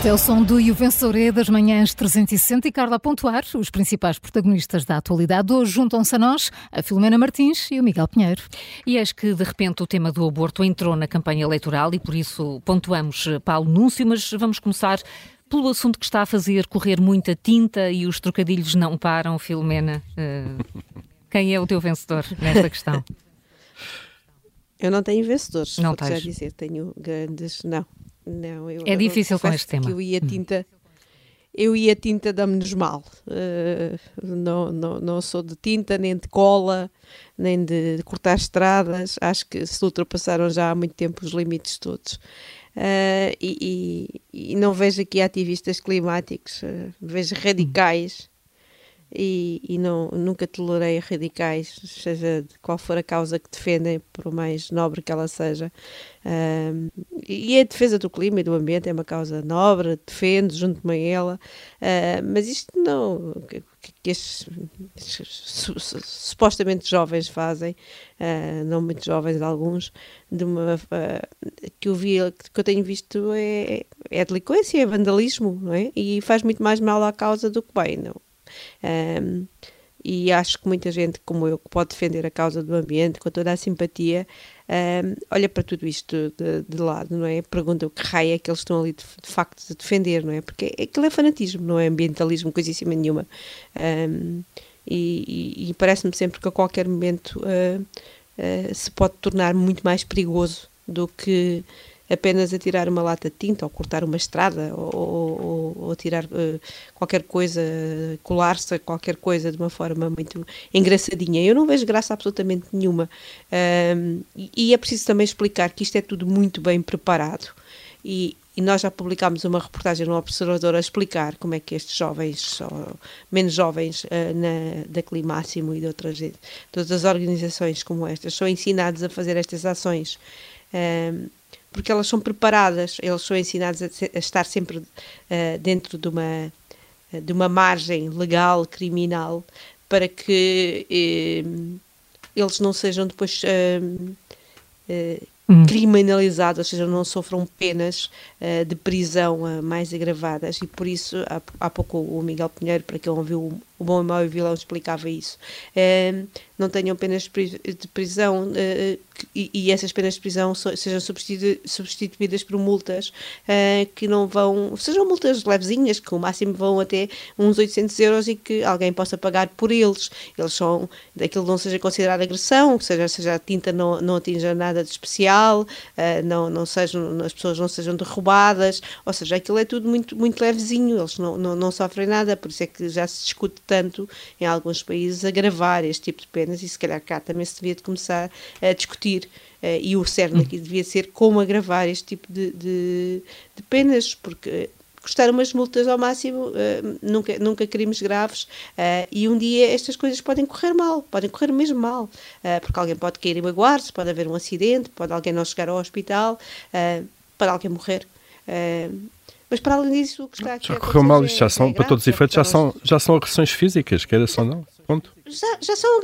Este é o som do E o Vencedor das manhãs 360 e Carla Pontuar, os principais protagonistas da atualidade. Hoje juntam-se a nós a Filomena Martins e o Miguel Pinheiro. E és que, de repente, o tema do aborto entrou na campanha eleitoral e por isso pontuamos para o anúncio, mas vamos começar pelo assunto que está a fazer correr muita tinta e os trocadilhos não param, Filomena. Uh, quem é o teu vencedor nesta questão? Eu não tenho vencedores, não tens. já dizer, tenho grandes, não. Não, eu, é difícil com este tema. Eu ia tinta, eu ia tinta dá-me-nos mal. Uh, não, não, não sou de tinta, nem de cola, nem de cortar estradas. Acho que se ultrapassaram já há muito tempo os limites todos. Uh, e, e, e, não vejo aqui ativistas climáticos, uh, vejo radicais e, e não, nunca tolerei radicais, seja de qual for a causa que defendem, por mais nobre que ela seja. Um, e a defesa do clima e do ambiente é uma causa nobre, defendo junto-me a ela, uh, mas isto não. que, que estes, estes su, su, supostamente jovens fazem, uh, não muito jovens alguns, de uma, uh, que, eu vi, que eu tenho visto é, é delinquência, é vandalismo, não é? E faz muito mais mal à causa do que bem, não? Um, e acho que muita gente como eu, que pode defender a causa do ambiente com toda a simpatia, um, olha para tudo isto de, de, lado, não é? Pergunta o que raio é que eles estão ali de, de facto a defender, não é? Porque aquilo é fanatismo, não é ambientalismo, coisíssima nenhuma. Um, e, e, e parece-me sempre que a qualquer momento uh, uh, se pode tornar muito mais perigoso do que apenas a tirar uma lata de tinta ou cortar uma estrada ou, ou, ou tirar uh, qualquer coisa, colar-se a qualquer coisa de uma forma muito engraçadinha. Eu não vejo graça absolutamente nenhuma. Um, e é preciso também explicar que isto é tudo muito bem preparado. E, e nós já publicámos uma reportagem no Observador a explicar como é que estes jovens, menos jovens, uh, na, da Climáximo e de outras, outras as organizações como estas, são ensinados a fazer estas ações. Porque elas são preparadas, eles são ensinados a, a estar sempre uh, dentro de uma, de uma margem legal, criminal, para que uh, eles não sejam depois uh, Hum. criminalizados, ou seja, não sofram penas de prisão mais agravadas e por isso há, há, pouco o Miguel Pinheiro, para quem ouviu o Bom e Mau e Vilão, explicava isso. Uh, não tenham penas de prisão e, e, essas penas de prisão sejam substituídas por multas que não vão, sejam multas levezinhas, que o máximo vão até uns 800 euros e que alguém possa pagar por eles. Eles são, aquilo não seja considerado agressão, seja, seja a tinta não, não atinja nada de especial não, não sejam, as pessoas não sejam derrubadas, ou seja, aquilo é tudo muito, muito levezinho, eles não, não, não sofrem nada, por isso é que já se discute tanto em alguns países agravar este tipo de penas e se calhar cá também se devia de começar a discutir. Uh, e o CERN aqui devia ser como agravar este tipo de, de, de penas, porque custar umas multas ao máximo, uh, nunca, nunca crimes graves, uh, e um dia estas coisas podem correr mal, podem correr mesmo mal, porque alguém pode cair e magoar-se, pode haver um acidente, pode alguém não chegar ao hospital, pode alguém morrer. Mas para além disso, o que está aqui. Já correu mal, isto já são, é para todos os efeitos, já são, já são agressões físicas, quer só não. Ponto já, já são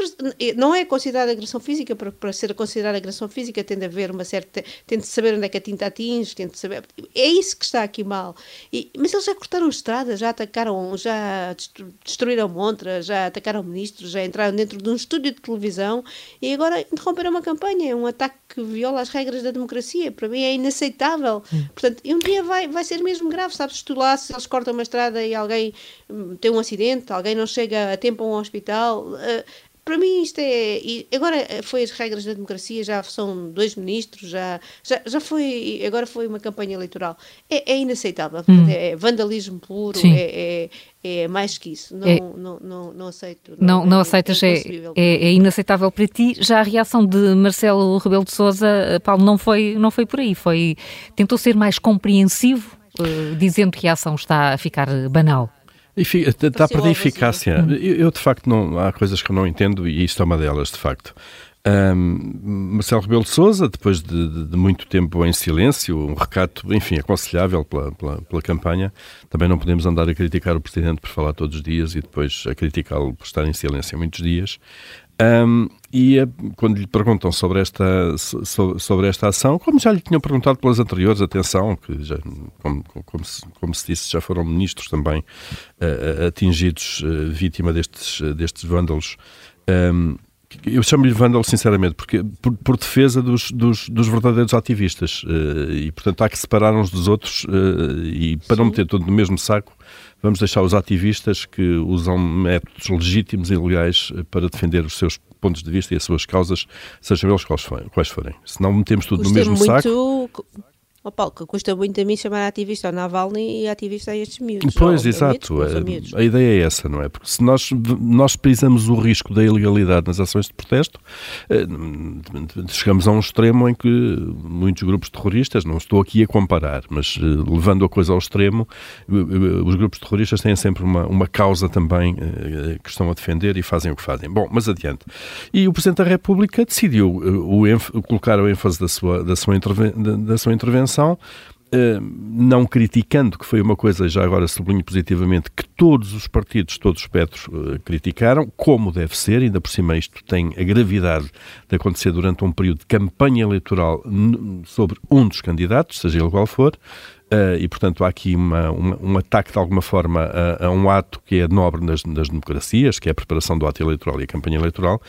não é considerada agressão física para, para ser considerada agressão física tem de haver uma certa tem de saber onde é que a tinta atinge tem de saber é isso que está aqui mal. E, mas eles já cortaram estradas já atacaram já destruíram montras já atacaram ministros já entraram dentro de um estúdio de televisão e agora interromperam uma campanha é um ataque que viola as regras da democracia. Para mim é inaceitável. Hum. portanto um dia vai vai ser mesmo grave sabes? Tu lá se eles cortam uma estrada e alguém hum, tem um acidente alguém não chega a tempo a um hospital uh, para mim isto é. Agora eh, foi as regras da democracia, já são dois ministros, já, já, já foi. Agora foi uma campanha eleitoral. É, é inaceitável. Hum. É vandalismo puro, é, é, é, mais que isso. Não, é, não, não, não, aceito. Não, não, não aceitas, é, é, é, inaceitável para ti. Já a reação de Marcelo Rebelo de Souza, eh, Paulo, não foi, não foi por aí. Foi, tentou ser mais compreensivo, uh, dizendo que a ação está a ficar banal. Está a perder eficácia. Eu, eu, de facto, não, há coisas que eu não entendo e isto é uma delas, de facto. Um, Marcelo Rebelo de Sousa, depois de, de, de, muito tempo em silêncio, um recato, enfim, aconselhável pela, pela, pela, campanha, também não podemos andar a criticar o Presidente por falar todos os dias e depois a criticá-lo por estar em silêncio muitos dias. Um, e a, quando lhe perguntam sobre esta, so, sobre esta ação, como já lhe tinham perguntado pelas anteriores, atenção, que já, como, como, se, como se disse, já foram ministros também uh, atingidos, uh, vítima destes, uh, destes vândalos. Um, eu chamo-lhe vândalo sinceramente, porque por, por defesa dos, dos, dos, verdadeiros ativistas e portanto há que separar uns dos outros e para Sim. não meter tudo no mesmo saco vamos deixar os ativistas que usam métodos legítimos e legais eh, para defender os seus pontos de vista e as suas causas, sejam eles quais forem. Se não metemos tudo no mesmo muito... saco Oh, Paulo, que custa muito a mim chamar ativista ao Navalny e ativista a estes miúdos. Pois, exato. A, a, ideia é essa, não é? Porque se nós, nós pisamos o risco da ilegalidade nas ações de protesto, eh, chegamos a um extremo em que muitos grupos terroristas, não estou aqui a comparar, mas eh, levando a coisa ao extremo, eh, os grupos terroristas têm sempre uma, uma causa também que estão a defender e fazem o que fazem. Bom, mas adiante. E o Presidente da República decidiu o, colocar o ênfase da sua, da sua, interven, da sua intervenção Uh, não criticando, que foi uma coisa, já agora sublinho positivamente, que todos os partidos, todos os espectros uh, criticaram, como deve ser, ainda por cima isto tem a gravidade de acontecer durante um período de campanha eleitoral sobre um dos candidatos, seja ele qual for, uh, e portanto há aqui uma, uma, um ataque de alguma forma a, a, um ato que é nobre nas, nas, democracias, que é a preparação do ato eleitoral e a campanha eleitoral,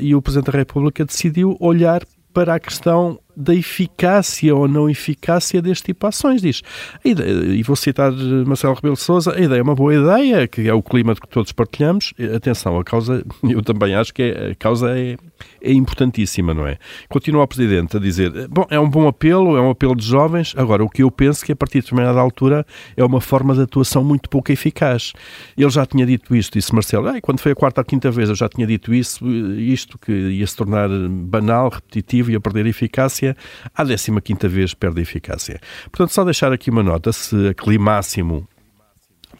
e o Presidente da República decidiu olhar para a questão da eficácia ou não eficácia deste tipo de ações. Diz, e vou citar Marcelo Rebelo de Sousa, a ideia é uma boa ideia, que é o clima que todos partilhamos. Atenção, a causa, eu também acho que é, a causa é, é importantíssima, não é? Continua o Presidente a dizer, bom, é um bom apelo, é um apelo de jovens, agora o que eu penso que a partir de determinada altura é uma forma de atuação muito pouco eficaz. Ele já tinha dito isto, disse Marcelo, ah, quando foi a quarta ou quinta vez eu já tinha dito isso, isto que ia se tornar banal, repetitivo, ia perder eficácia, eficácia, à 15 vez perde a eficácia. Portanto, só deixar aqui uma nota, se a Climáximo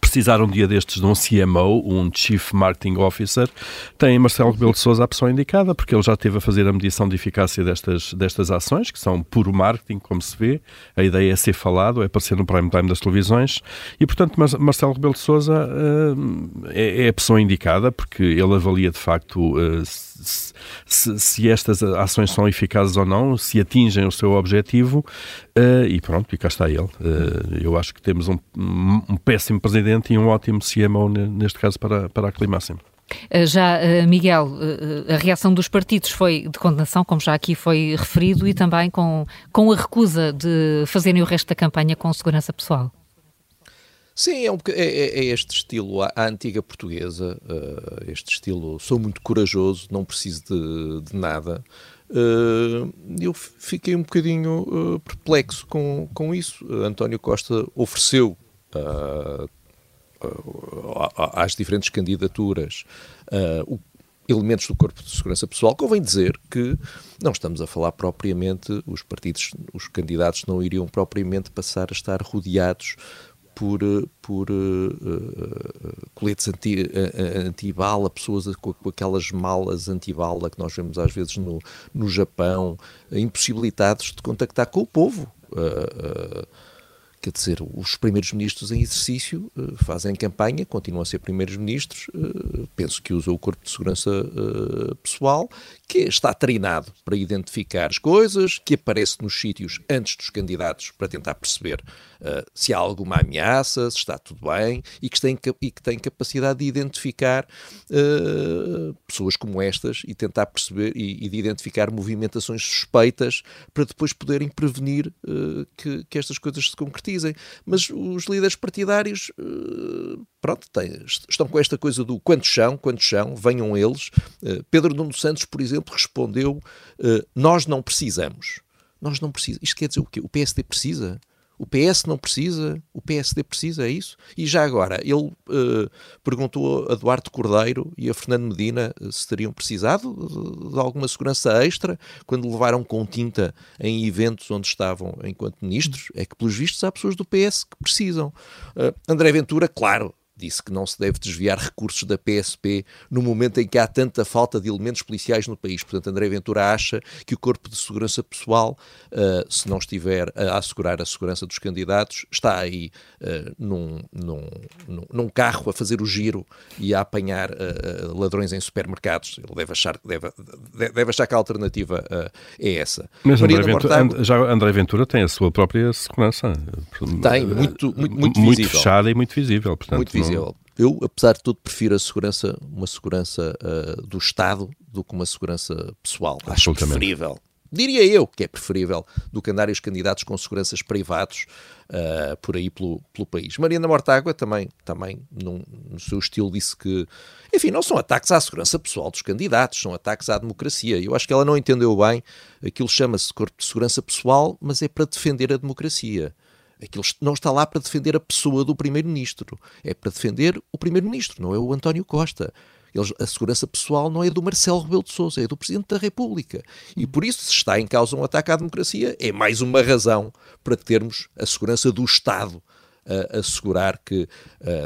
precisar um dia destes de um CMO, um Chief Marketing Officer, tem Marcelo Rebelo de Sousa a pessoa indicada, porque ele já esteve a fazer a medição de eficácia destas, destas ações, que são puro marketing, como se vê. A ideia é ser falado, é aparecer no prime time das televisões, e portanto Marcelo Rebelo de Sousa uh, é, é, a pessoa indicada, porque ele avalia de facto uh, se, se, estas ações são eficazes ou não, se atingem o seu objetivo, uh, e pronto, e cá está ele. eu acho que temos um, um péssimo presidente e um ótimo CMO, neste caso, para, para a Climáximo. Eh, já, Miguel, a reação dos partidos foi de condenação, como já aqui foi referido, e também com, com a recusa de fazerem o resto da campanha com segurança pessoal. Sim, é, um, é, é, é este estilo, a, antiga portuguesa, uh, este estilo, sou muito corajoso, não preciso de, de nada. Uh, eu fiquei um bocadinho uh, perplexo com, com isso. António Costa ofereceu às diferentes candidaturas uh, elementos do corpo de segurança pessoal, convém dizer que não estamos a falar propriamente, os partidos, os candidatos não iriam propriamente passar a estar rodeados por, por uh, coletes anti, antibala, pessoas com, com, aquelas malas antibala que nós vemos às vezes no, no Japão, impossibilitados de contactar com o povo. Uh, Quer dizer, os primeiros ministros em exercício fazem campanha, continuam a ser primeiros ministros, penso que usam o corpo de segurança pessoal, que está treinado para identificar as coisas, que aparece nos sítios antes dos candidatos para tentar perceber se há alguma ameaça, se está tudo bem, e que tem, e que tem capacidade de identificar pessoas como estas e tentar perceber e, e, de identificar movimentações suspeitas para depois poderem prevenir que, que estas coisas se concretizem. Mas os líderes partidários, pronto, têm, estão com esta coisa do quantos são, quantos são, venham eles. Eh, Pedro Nuno Santos, por exemplo, respondeu: eh, Nós não precisamos. Nós não precisamos. Isto quer dizer o quê? O PSD precisa? O PS não precisa, o PSD precisa, é isso? E já agora, ele uh, perguntou a Duarte Cordeiro e a Fernando Medina se teriam precisado de, de, alguma segurança extra quando levaram com tinta em eventos onde estavam enquanto ministros. É que, pelos vistos, há pessoas do PS que precisam. Uh, André Ventura, claro, disse que não se deve desviar recursos da PSP no momento em que há tanta falta de elementos policiais no país. Portanto, André Ventura acha que o Corpo de Segurança Pessoal, uh, se não estiver a assegurar a segurança dos candidatos, está aí uh, num, num, num, carro a fazer o giro e a apanhar uh, ladrões em supermercados. Ele deve achar, deve, deve achar que a alternativa é essa. Mas André Ventura, já André Ventura tem a sua própria segurança. Tem, muito, muito, muito, muito fechada e muito visível. Portanto, muito visível. Eu, apesar de tudo, prefiro a segurança, uma segurança uh, do Estado do que uma segurança pessoal. Acho preferível. Diria eu que é preferível do que andar os candidatos com seguranças privados uh, por aí pelo, pelo país. Mariana Mortágua também, também num, no seu estilo, disse que, enfim, não são ataques à segurança pessoal dos candidatos, são ataques à democracia. Eu acho que ela não entendeu bem. Aquilo chama-se Corpo de Segurança Pessoal, mas é para defender a democracia. Aquilo não está lá para defender a pessoa do Primeiro-Ministro, é para defender o Primeiro-Ministro, não é o António Costa. Eles, a segurança pessoal não é do Marcelo Rebelo de Sousa, é do Presidente da República. E por isso, se está em causa um ataque à democracia, é mais uma razão para termos a segurança do Estado a assegurar que uh,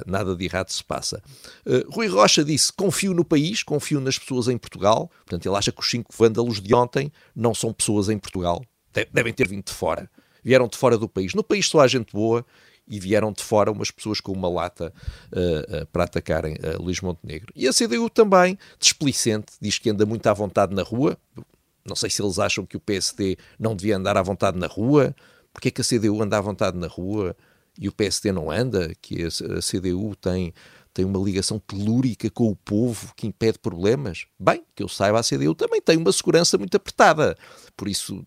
nada de errado se passa. Uh, Rui Rocha disse: confio no país, confio nas pessoas em Portugal. Portanto, ele acha que os cinco vândalos de ontem não são pessoas em Portugal, devem ter vindo de fora vieram de fora do país. No país só há gente boa e vieram de fora umas pessoas com uma lata uh, uh, para atacarem uh, Luís Montenegro. E a CDU também, displicente, diz que anda muito à vontade na rua. Não sei se eles acham que o PSD não devia andar à vontade na rua. Porque é que a CDU anda à vontade na rua e o PSD não anda? Que a, a CDU tem tem uma ligação telúrica com o povo que impede problemas? Bem, que eu saiba, a CDU também tem uma segurança muito apertada. Por isso,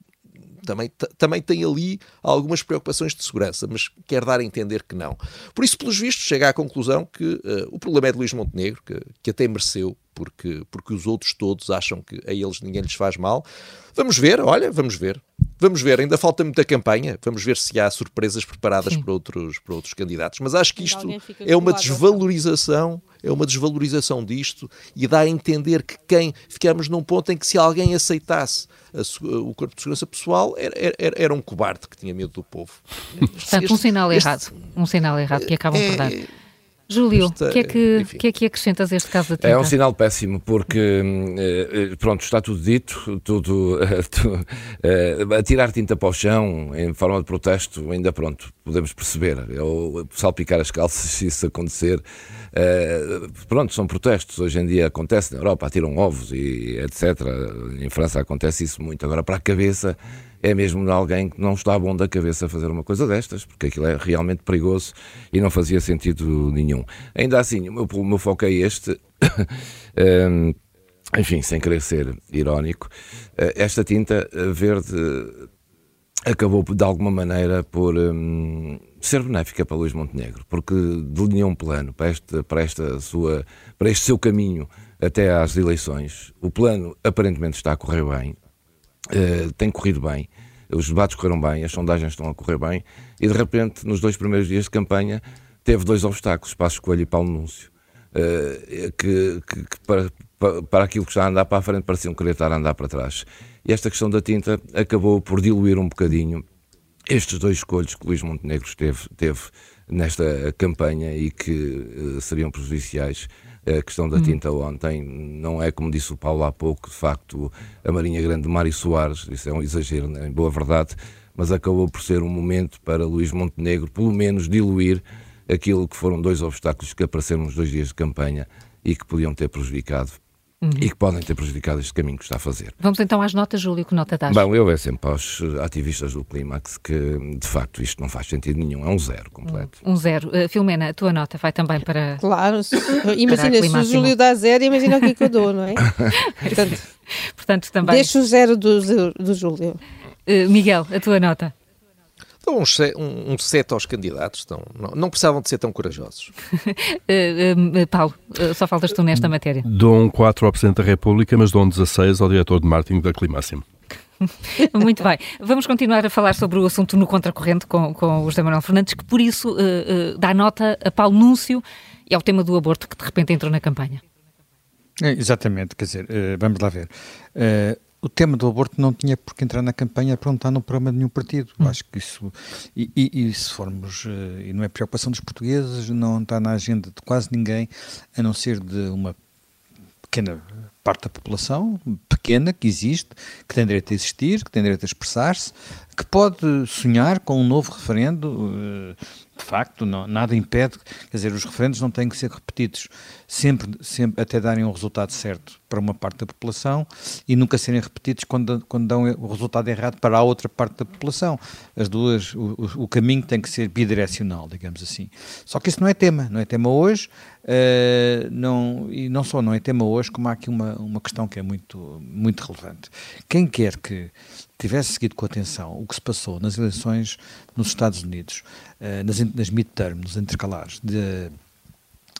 também, também tem ali algumas preocupações de segurança, mas quer dar a entender que não. Por isso, pelos vistos, chega à conclusão que uh, o problema é de Luís Montenegro, que, que até mereceu, porque, porque os outros todos acham que a eles ninguém lhes faz mal. Vamos ver, olha, vamos ver. Vamos ver, ainda falta muita campanha, vamos ver se há surpresas preparadas para outros, para outros candidatos. Mas acho que isto é uma desvalorização, é uma desvalorização disto e dá a entender que quem ficamos num ponto em que se alguém aceitasse a, o corpo de segurança pessoal era, era, era, um cobarde que tinha medo do povo. Portanto, este, um sinal este, errado, um sinal errado que acabam é, por dar. Júlio, o que, é que, que, é que acrescentas a este caso da tinta? É um sinal péssimo, porque, eh, eh, pronto, está tudo dito, tudo, uh, a tirar tinta para o chão em forma de protesto, ainda pronto, podemos perceber, ou salpicar as calças se isso acontecer, pronto, são protestos, hoje em dia acontece na Europa, atiram ovos e etc, em França acontece isso muito, agora para a cabeça é mesmo de alguém que não está bom da cabeça a fazer uma coisa destas, porque aquilo é realmente perigoso e não fazia sentido nenhum. Ainda assim, o meu, o meu foco é este. um, enfim, sem querer ser irónico, eh, esta tinta verde acabou de alguma maneira por um, ser benéfica para Luís Montenegro, porque delineou um plano para, este, para, esta sua, para este seu caminho até às eleições. O plano aparentemente está a correr bem, uh, tem corrido bem, os debates correram bem, as sondagens estão a correr bem, e de repente, nos dois primeiros dias de campanha, teve dois obstáculos, Passo Coelho e Paulo Núncio, uh, que, que, que para, para, para, aquilo que está a andar para a frente pareciam querer estar a andar para trás. E esta questão da tinta acabou por diluir um bocadinho estes dois escolhos que Luís Montenegro teve, teve nesta campanha e que uh, seriam prejudiciais a questão da hum. tinta ontem não é como disse o Paulo há pouco, de facto, a Marinha Grande de Mário Soares, isso é um exagero, né? em boa verdade, mas acabou por ser um momento para Luís Montenegro, pelo menos, diluir aquilo que foram dois obstáculos que apareceram nos dois dias de campanha e que podiam ter prejudicado Uhum. e que podem ter prejudicado este caminho que está a fazer. Vamos então às notas, Júlio, que nota dás? Bom, eu é sempre aos ativistas do Clímax que, de facto, isto não faz sentido nenhum, é um zero completo. Um, zero. Uh, Filomena, a tua nota vai também para. Claro, imagina, se o Júlio dá zero, imagina o que, é que eu dou, não é? Portanto, Portanto também. Deixa o zero do, do Júlio. Uh, Miguel, a tua nota? Dão um, um, um set aos candidatos, então, não, não precisavam de ser tão corajosos. uh, uh, Paulo, uh, só faltas tu nesta matéria. Dou um 4 ao Presidente da República, mas dou um 16 ao diretor de marketing da Climáximo. Muito bem. Vamos continuar a falar sobre o assunto no contracorrente com, com o José Manuel Fernandes, que por isso dá nota a Paulo Núncio e ao tema do aborto que de repente entrou na campanha. É, exatamente, quer dizer, vamos lá ver. O tema do aborto não tinha por que entrar na campanha para não estar no programa de nenhum partido. Hum. Acho que isso, e, e, e, se formos, eh, e não é preocupação dos portugueses, não está na agenda de quase ninguém, a não ser de uma pequena parte da população, pequena, que existe, que tem direito a existir, que tem direito a expressar-se, que pode sonhar com um novo referendo, eh, de facto, não, nada impede, quer dizer, os referendos não têm que ser repetidos sempre, sempre até darem um resultado certo para uma parte da população e nunca serem repetidos quando, quando dão o resultado errado para a outra parte da população. As duas, o, o caminho tem que ser bidirecional, digamos assim. Só que isso não é tema, não é tema hoje, uh, não, e não só não é tema hoje, como há aqui uma, uma questão que é muito, muito relevante. Quem quer que tivesse seguido com atenção o que se passou nas eleições nos Estados Unidos, uh, nas, nas midterms, nos intercalares de,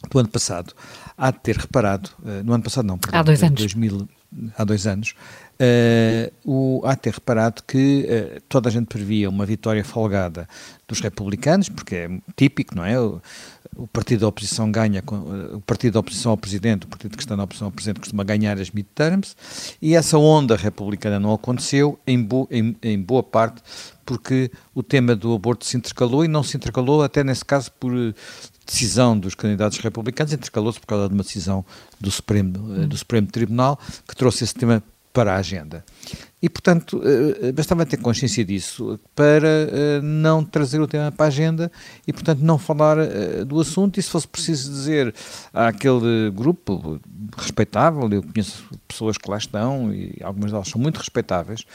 do ano passado, há de ter reparado, uh, no ano passado não, perdão, há dois anos. 2000, há dois anos, uh, o, há de ter reparado que uh, toda a gente previa uma vitória folgada dos republicanos, porque é típico, não é? O, o partido da oposição ganha, o partido da oposição ao presidente, o partido que está na oposição ao presidente costuma ganhar as midterms, e essa onda republicana não aconteceu em, bo, em, em boa parte porque o tema do aborto se intercalou e não se intercalou até nesse caso por eh, decisão dos candidatos republicanos, intercalou-se por causa de uma decisão do Supremo, eh, do Supremo Tribunal que trouxe esse tema para a agenda. E, portanto, eh, bastava ter consciência disso para eh, não trazer o tema para a agenda e, portanto, não falar eh, do assunto. E se fosse preciso dizer àquele grupo respeitável, eu conheço pessoas que lá estão e algumas delas são muito respeitáveis,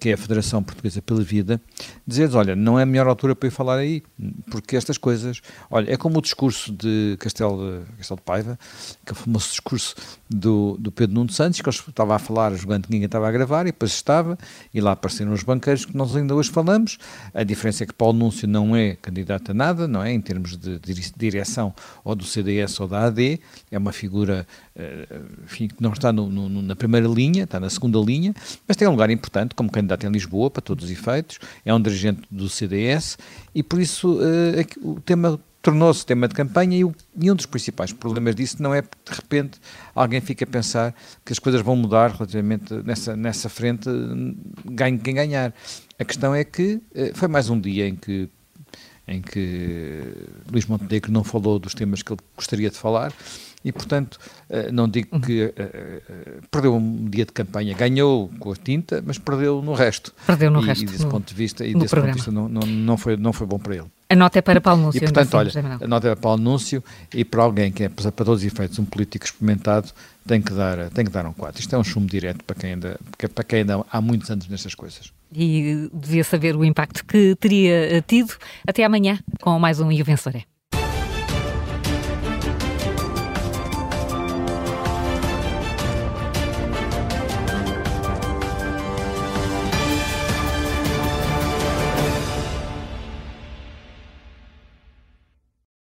que é a Federação Portuguesa pela Vida, dizer olha, não é a melhor altura para ir falar aí, porque estas coisas, olha, é como o discurso de Castelo de, Castelo de Paiva, que é o famoso discurso do, do Pedro Nuno Santos, que ele estava a falar, jogando que ninguém estava a gravar, e depois estava, e lá apareceram os banqueiros que nós ainda hoje falamos. A diferença é que Paulo Núncio não é candidato a nada, não é? Em termos de direção ou do CDS ou da AD, é uma figura eh, enfim, que não está no, no, na primeira linha, está na segunda linha, mas tem um lugar importante como candidato em Lisboa, para todos os efeitos, é um dirigente do CDS, e por isso uh, o tema tornou-se tema de campanha e, o, e, um dos principais problemas disso não é de repente alguém fica a pensar que as coisas vão mudar relativamente nessa, nessa frente, ganhe quem ganhar. A questão é que eh, foi mais um dia em que em que Luís Montenegro não falou dos temas que ele gostaria de falar e, portanto, eh, não digo que perdeu um dia de campanha, ganhou com a tinta, mas perdeu no resto. Perdeu no e, resto. E desse ponto de vista, e desse ponto de vista não, não, não, foi, não foi bom para ele. A nota é para Paulo Núncio. E, portanto, olha, a nota é para Paulo Núncio e para alguém que é, para todos os efeitos, um político experimentado, tem que dar, tem que dar um 4. Isto é um chumbo direto para quem, ainda, para quem ainda há muitos anos nestas coisas. E devia saber o impacto que teria tido. Até amanhã com mais um E o Vencedor é.